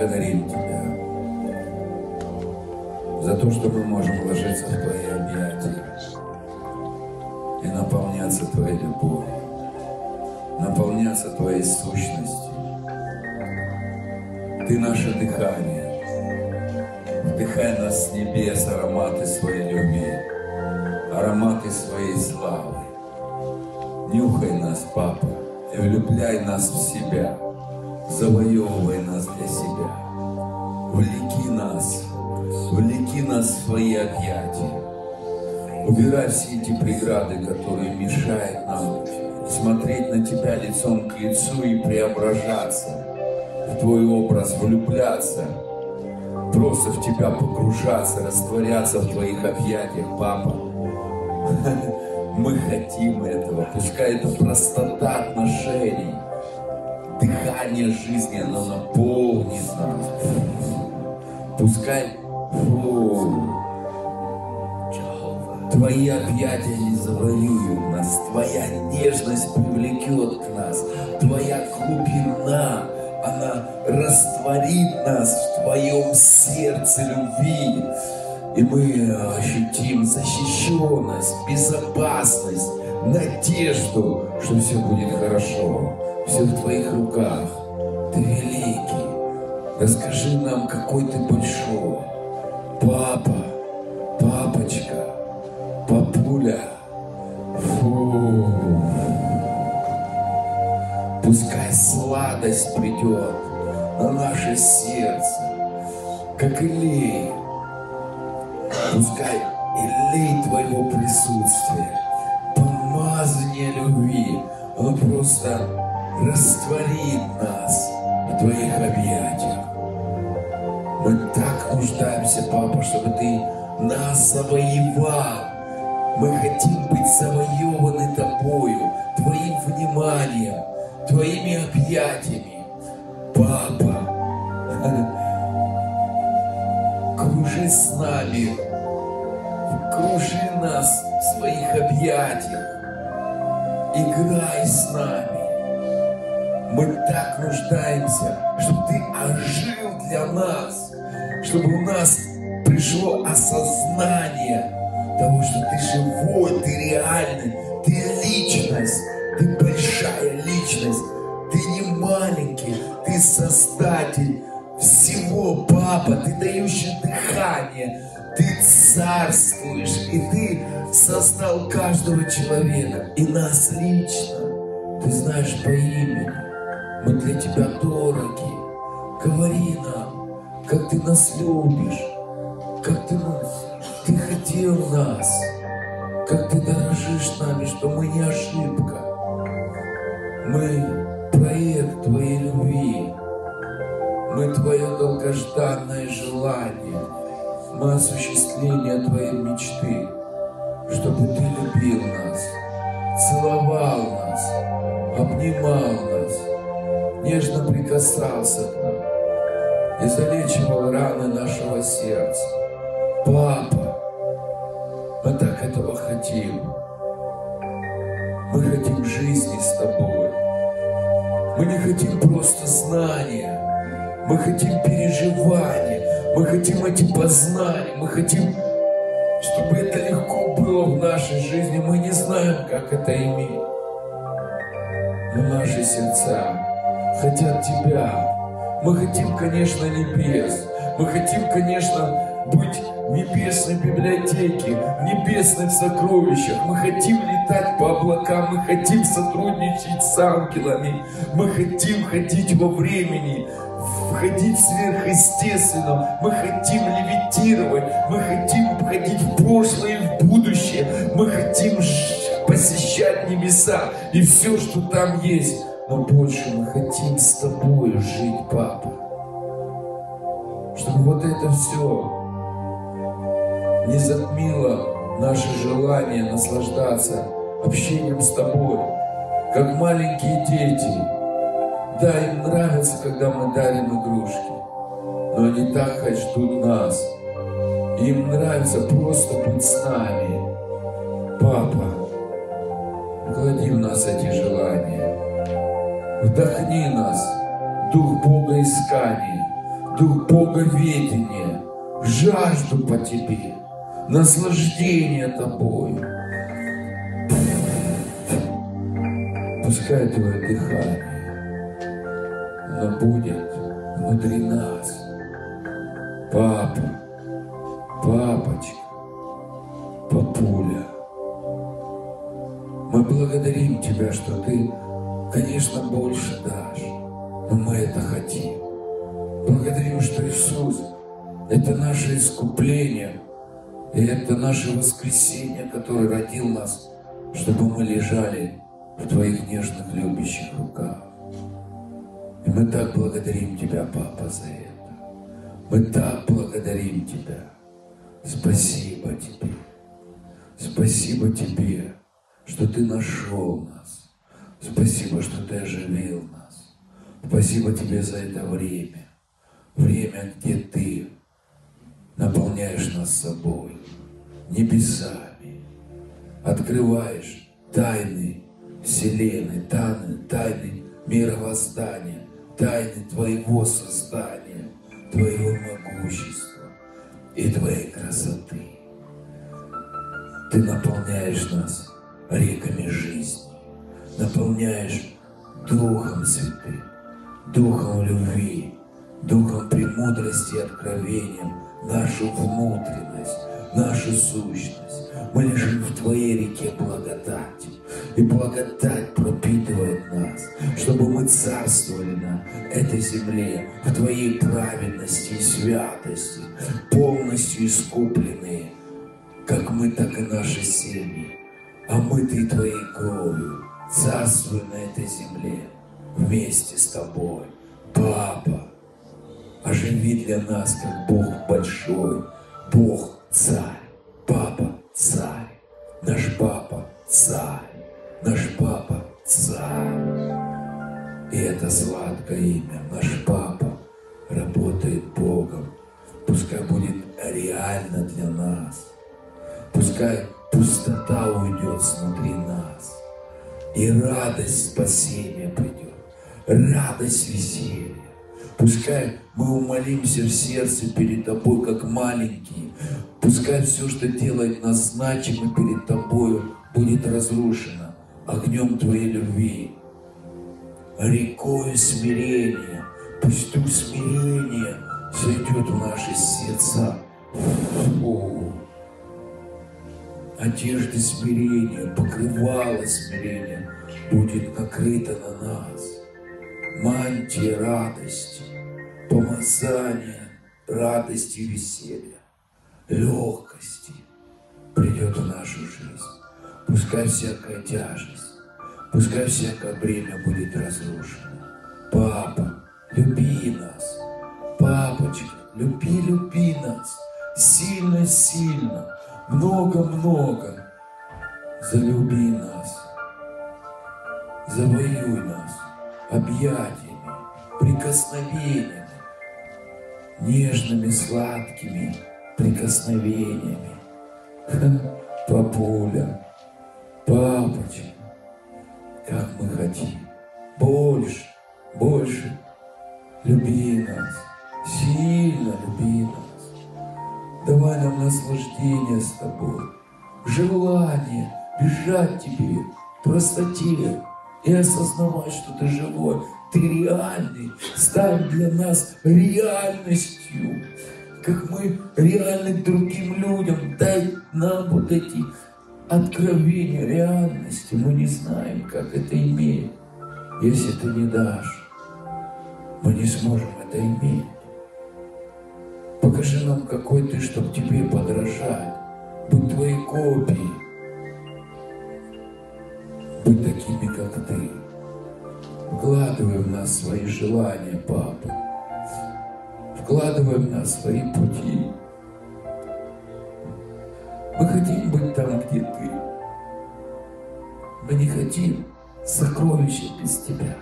Тебя. За то, что мы можем ложиться в Твои объятия и наполняться Твоей любовью, наполняться Твоей сущностью. Ты наше дыхание. Вдыхай нас с небес ароматы своей любви, ароматы своей славы. Нюхай нас, Папа, и влюбляй нас в себя. Завоевывай влеки нас в свои объятия. Убирай все эти преграды, которые мешают нам смотреть на Тебя лицом к лицу и преображаться в Твой образ, влюбляться, просто в Тебя погружаться, растворяться в Твоих объятиях, Папа. Мы хотим этого. Пускай это простота отношений, дыхание жизни, оно наполнит нас. Пускай Твои объятия не завоюют нас, Твоя нежность привлекет к нас, Твоя глубина, она растворит нас в Твоем сердце любви. И мы ощутим защищенность, безопасность, надежду, что все будет хорошо. Все в Твоих руках. Ты великий. Расскажи нам, какой Ты большой. Папа, папочка, папуля. Фу. Пускай сладость придет на наше сердце, как илей Пускай илей Твоего присутствия, помазание любви, оно просто растворит нас в Твоих объятиях. Мы так нуждаемся, Папа, чтобы Ты нас завоевал. Мы хотим быть завоеваны Тобою, Твоим вниманием, Твоими объятиями. Папа, кружи с нами, кружи нас в своих объятиях, играй с нами. Мы так нуждаемся, чтобы Ты ожил для нас, чтобы у нас пришло осознание того, что Ты живой, Ты реальный, Ты личность, Ты большая личность, Ты не маленький, Ты создатель всего, Папа, Ты дающий дыхание, Ты царствуешь, и Ты создал каждого человека, и нас лично. Ты знаешь по имени, мы для Тебя дороги. Говори нам, как Ты нас любишь, как Ты, ты хотел нас, как Ты дорожишь нами, что мы не ошибка. Мы проект Твоей любви, мы Твое долгожданное желание, мы осуществление Твоей мечты, чтобы Ты прикасался к нам и залечивал раны нашего сердца. Папа, мы так этого хотим. Мы хотим жизни с Тобой. Мы не хотим просто знания. Мы хотим переживания. Мы хотим эти познания. Мы хотим, чтобы это легко было в нашей жизни. Мы не знаем, как это иметь. Но наши сердца хотят Тебя. Мы хотим, конечно, небес. Мы хотим, конечно, быть в небесной библиотеке, в небесных сокровищах. Мы хотим летать по облакам, мы хотим сотрудничать с ангелами. Мы хотим ходить во времени, входить в сверхъестественном. Мы хотим левитировать, мы хотим ходить в прошлое и в будущее. Мы хотим посещать небеса и все, что там есть. Но больше мы хотим с тобой жить, папа. Чтобы вот это все не затмило наше желание наслаждаться общением с тобой, как маленькие дети. Да, им нравится, когда мы дарим игрушки, но они так ждут нас. Им нравится просто быть с нами. Папа, вклади в нас эти желания. Вдохни нас, дух Бога исканий, дух боговедения, жажду по тебе, наслаждение тобой. Пускай твое дыхание, оно будет внутри нас. Папа, папочка, папуля. Мы благодарим Тебя, что Ты, конечно, больше дашь, но мы это хотим. Благодарим, что Иисус – это наше искупление, и это наше воскресение, которое родил нас, чтобы мы лежали в Твоих нежных, любящих руках. И мы так благодарим Тебя, Папа, за это. Мы так благодарим Тебя. Спасибо Тебе. Спасибо Тебе что Ты нашел нас. Спасибо, что Ты оживил нас. Спасибо Тебе за это время. Время, где Ты наполняешь нас собой, небесами, открываешь тайны Вселенной, тайны, тайны мировоздания, тайны Твоего создания, Твоего могущества и Твоей красоты. Ты наполняешь нас реками жизни, наполняешь Духом Святым, Духом любви, Духом премудрости и откровением нашу внутренность, нашу сущность. Мы лежим в Твоей реке благодати. И благодать пропитывает нас, чтобы мы царствовали на этой земле в Твоей праведности и святости, полностью искупленные, как мы, так и наши семьи омытый Твоей кровью, царствуй на этой земле вместе с Тобой. Папа, оживи для нас, как Бог большой, Бог царь, Папа царь, наш Папа царь, наш Папа царь. И это сладкое имя, наш Папа, работает Богом. Пускай будет реально для нас. Пускай И радость спасения придет, радость веселья. Пускай мы умолимся в сердце перед Тобой, как маленькие. Пускай все, что делает нас значимым перед Тобою, будет разрушено огнем Твоей любви, рекой смирения. Пусть дух смирения сойдет в наши сердца. Фу одежды смирения, покрывало смирения будет накрыто на нас. Мантия радости, помазание радости веселья, легкости придет в нашу жизнь. Пускай всякая тяжесть, пускай всякое бремя будет разрушено. Папа, люби нас. Папочка, люби, люби нас. Сильно-сильно много-много. Залюби нас, завоюй нас объятиями, прикосновениями, нежными, сладкими прикосновениями. Папуля, папочка, как мы хотим, больше, больше люби нас, сильно люби нас. Давай нам наслаждение с Тобой, желание бежать Тебе, простоте и осознавать, что Ты живой, Ты реальный, стань для нас реальностью, как мы реальны другим людям. Дай нам вот эти откровения реальности. Мы не знаем, как это иметь. Если Ты не дашь, мы не сможем это иметь. Покажи нам, какой ты, чтобы тебе подражать. Быть твоей копией. Быть такими, как ты. Вкладывай в нас свои желания, папа. Вкладывай в нас свои пути. Мы хотим быть там, где ты. Мы не хотим сокровища без тебя.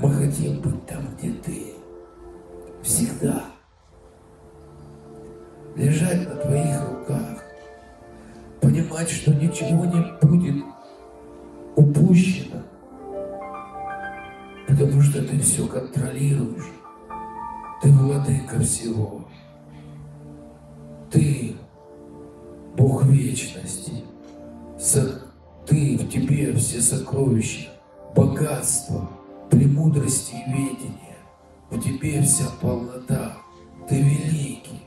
Мы хотим быть там, где ты. Всегда лежать на твоих руках, понимать, что ничего не будет упущено, потому что ты все контролируешь, ты Владыка всего. Ты, Бог вечности, Ты в Тебе все сокровища, богатство, премудрости и ведения. В Тебе вся полнота. Ты великий,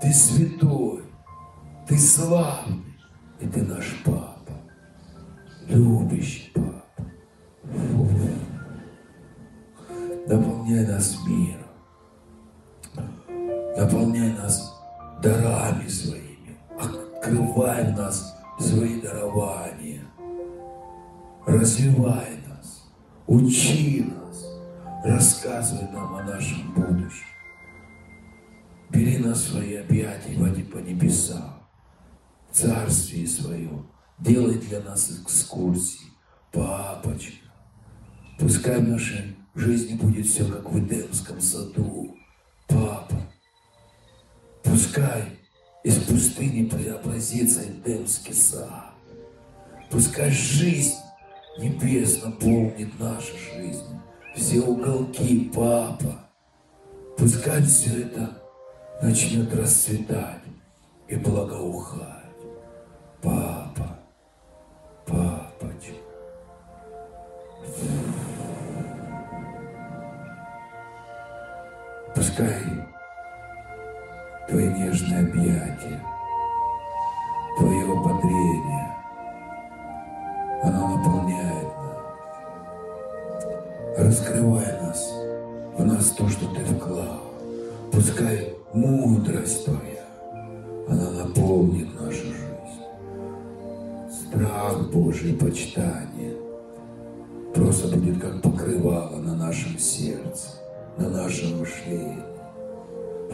Ты святой, Ты славный, и Ты наш Папа, любящий Папа. Фу. Наполняй нас миром наполняй нас дарами своими, открывай в нас свои дарования, развивай нас, учи нас, рассказывай нам о нашем будущем. Бери нас в свои объятия, води по небесам, в царствие свое, делай для нас экскурсии, папочка. Пускай в нашей жизни будет все как в Эдемском саду, папа. Пускай из пустыни преобразится Эдемский сад. Пускай жизнь небес наполнит нашу жизнь, все уголки, папа. Пускай все это начнет расцветать и благоухать. Папа, папочка. Пускай Твои нежные объятия, Твое ободрение, оно наполняет нас. Раскрывай нас, в нас то, что Ты вклал. Пускай Твоя, она наполнит нашу жизнь. Страх Божий, почитание просто будет как покрывало на нашем сердце, на нашем мышлении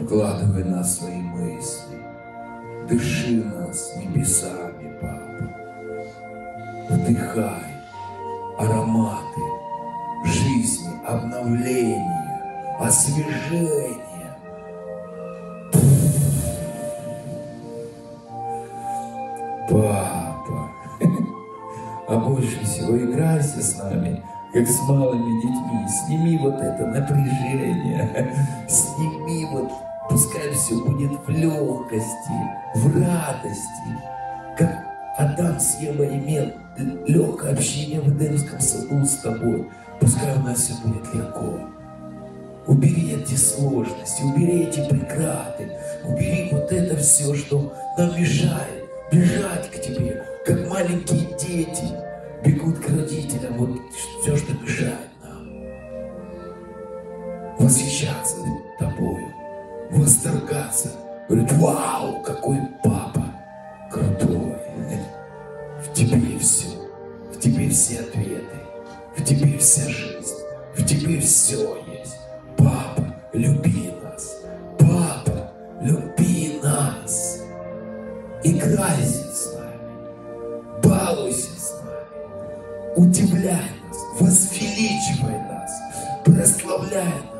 Вкладывай нас свои мысли. Дыши нас небесами, Папа. Вдыхай ароматы жизни, обновления, освежения. Как с малыми детьми. Сними вот это напряжение, сними вот Пускай все будет в легкости, в радости, как Адам с Евой имел легкое общение в Эдемском саду с тобой. Пускай у нас все будет легко. Убери эти сложности, убери эти преграды, убери вот это все, что нам мешает бежать к тебе, как маленькие дети бегут к родителям, вот все, что мешает нам. Восхищаться тобою восторгаться. Говорит, вау, какой папа крутой. В тебе все, в тебе все ответы, в тебе вся жизнь, в тебе все есть. Папа, люби нас. Папа, люби нас. Играйся с нами. Балуйся Удивляй нас. Возвеличивай нас. Прославляй нас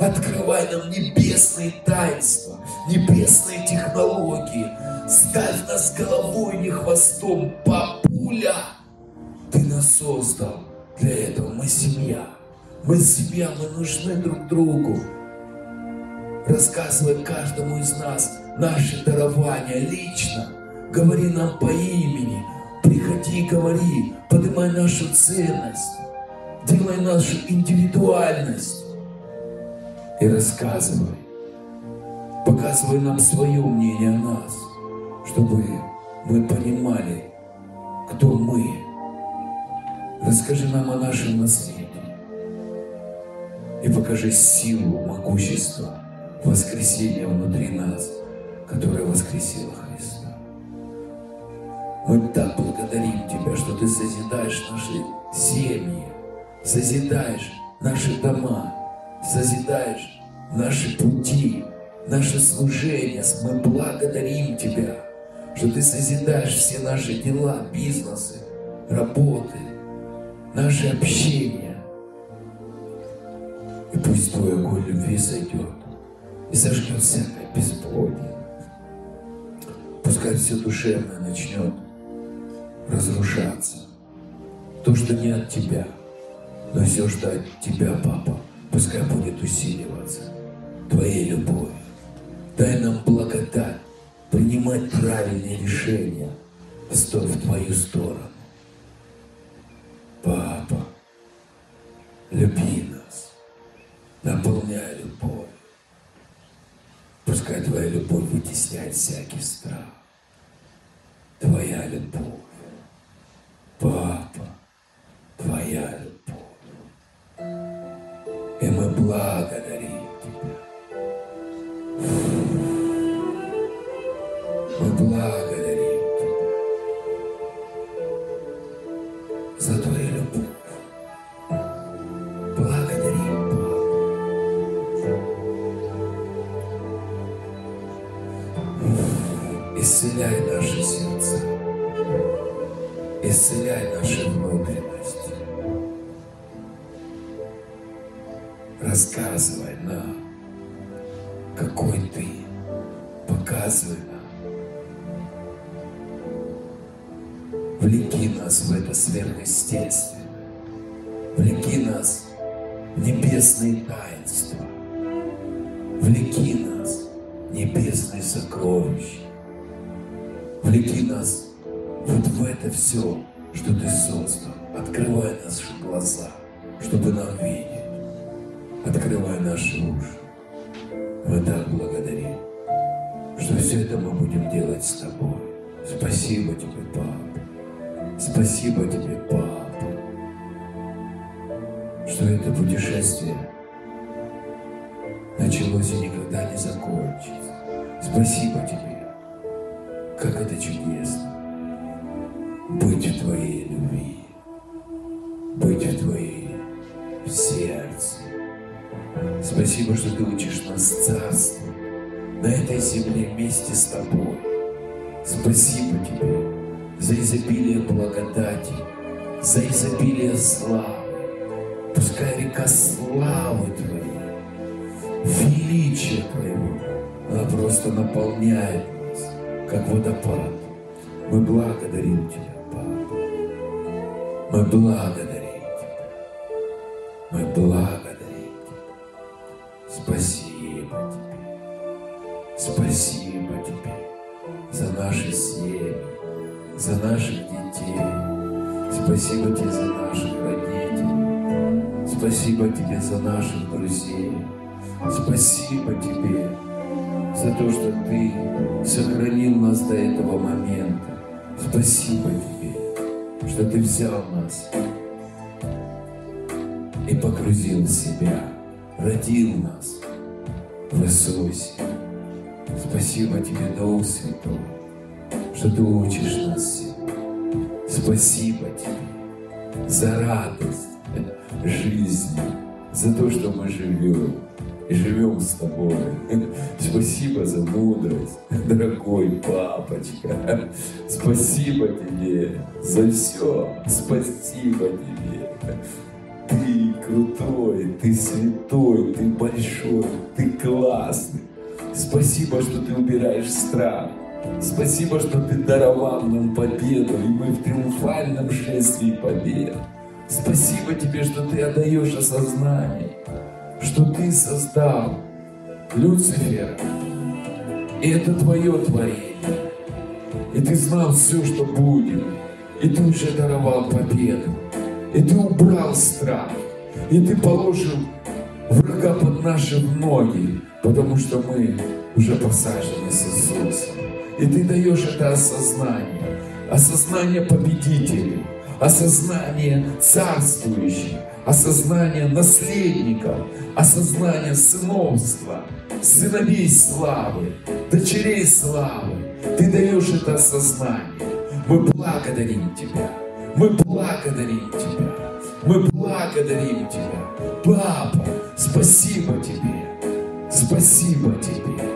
Открывай нам небесные таинства, небесные технологии. Ставь нас головой, не хвостом, папуля. Ты нас создал для этого. Мы семья. Мы семья, мы нужны друг другу. Рассказывай каждому из нас наши дарования лично. Говори нам по имени. Приходи и говори. Поднимай нашу ценность. Делай нашу индивидуальность и рассказывай. Показывай нам свое мнение о нас, чтобы мы понимали, кто мы. Расскажи нам о нашем наследии и покажи силу, могущество, воскресения внутри нас, которое воскресило Христа. Мы так благодарим Тебя, что Ты созидаешь наши семьи, созидаешь наши дома, созидаешь наши пути, наше служение. Мы благодарим Тебя, что Ты созидаешь все наши дела, бизнесы, работы, наше общение. И пусть Твой огонь любви сойдет и сожжет всякое бесплодие. Пускай все душевное начнет разрушаться. То, что не от Тебя, но все, что от Тебя, Папа, пускай будет усиливаться. Твоей любовью. Дай нам благодать принимать правильные решения, в Твою сторону. Папа, люби нас, наполняй любовь. Пускай Твоя любовь вытесняет всякий страх. Твоя любовь, Рассказывай нам, какой Ты. Показывай нам. Влеки нас в это сверхъестественное. Влеки нас в небесные таинства. Влеки нас в небесные сокровища. Влеки нас вот в это все, что Ты создал. Открывай наши глаза, чтобы нам видеть. Открывай наши уши. Мы так благодарим, что все это мы будем делать с Тобой. Спасибо Тебе, Папа. Спасибо Тебе, Папа, что это путешествие началось и никогда не закончится. Спасибо Тебе, как это чудесно быть в Твоей любви, быть в Твоей Спасибо, что Ты учишь нас царству на этой земле вместе с Тобой. Спасибо Тебе за изобилие благодати, за изобилие славы. Пускай река славы Твоей, величия Твоего, она просто наполняет нас, как водопад. Мы благодарим Тебя, Папа. Мы благодарим Тебя. Мы благодарим Спасибо Тебе за наших родителей. Спасибо Тебе за наших друзей. Спасибо Тебе за то, что Ты сохранил нас до этого момента. Спасибо Тебе, что Ты взял нас и погрузил в себя, родил нас в Иисусе. Спасибо Тебе, Дух Святой, что Ты учишь нас. Спасибо Тебе за радость жизни, за то, что мы живем и живем с тобой. Спасибо за мудрость, дорогой папочка. Спасибо тебе за все. Спасибо тебе. Ты крутой, ты святой, ты большой, ты классный. Спасибо, что ты убираешь страх. Спасибо, что ты даровал нам победу, и мы в триумфальном шествии побед. Спасибо тебе, что ты отдаешь осознание, что ты создал Люцифера. И это твое творение. И ты знал все, что будет. И ты уже даровал победу. И ты убрал страх. И ты положил врага под наши ноги, потому что мы уже посажены с Иисусом. И ты даешь это осознание, осознание победителей, осознание царствующих, осознание наследников, осознание сыновства, сыновей славы, дочерей славы. Ты даешь это осознание. Мы благодарим Тебя. Мы благодарим Тебя. Мы благодарим Тебя. Папа, спасибо Тебе. Спасибо Тебе.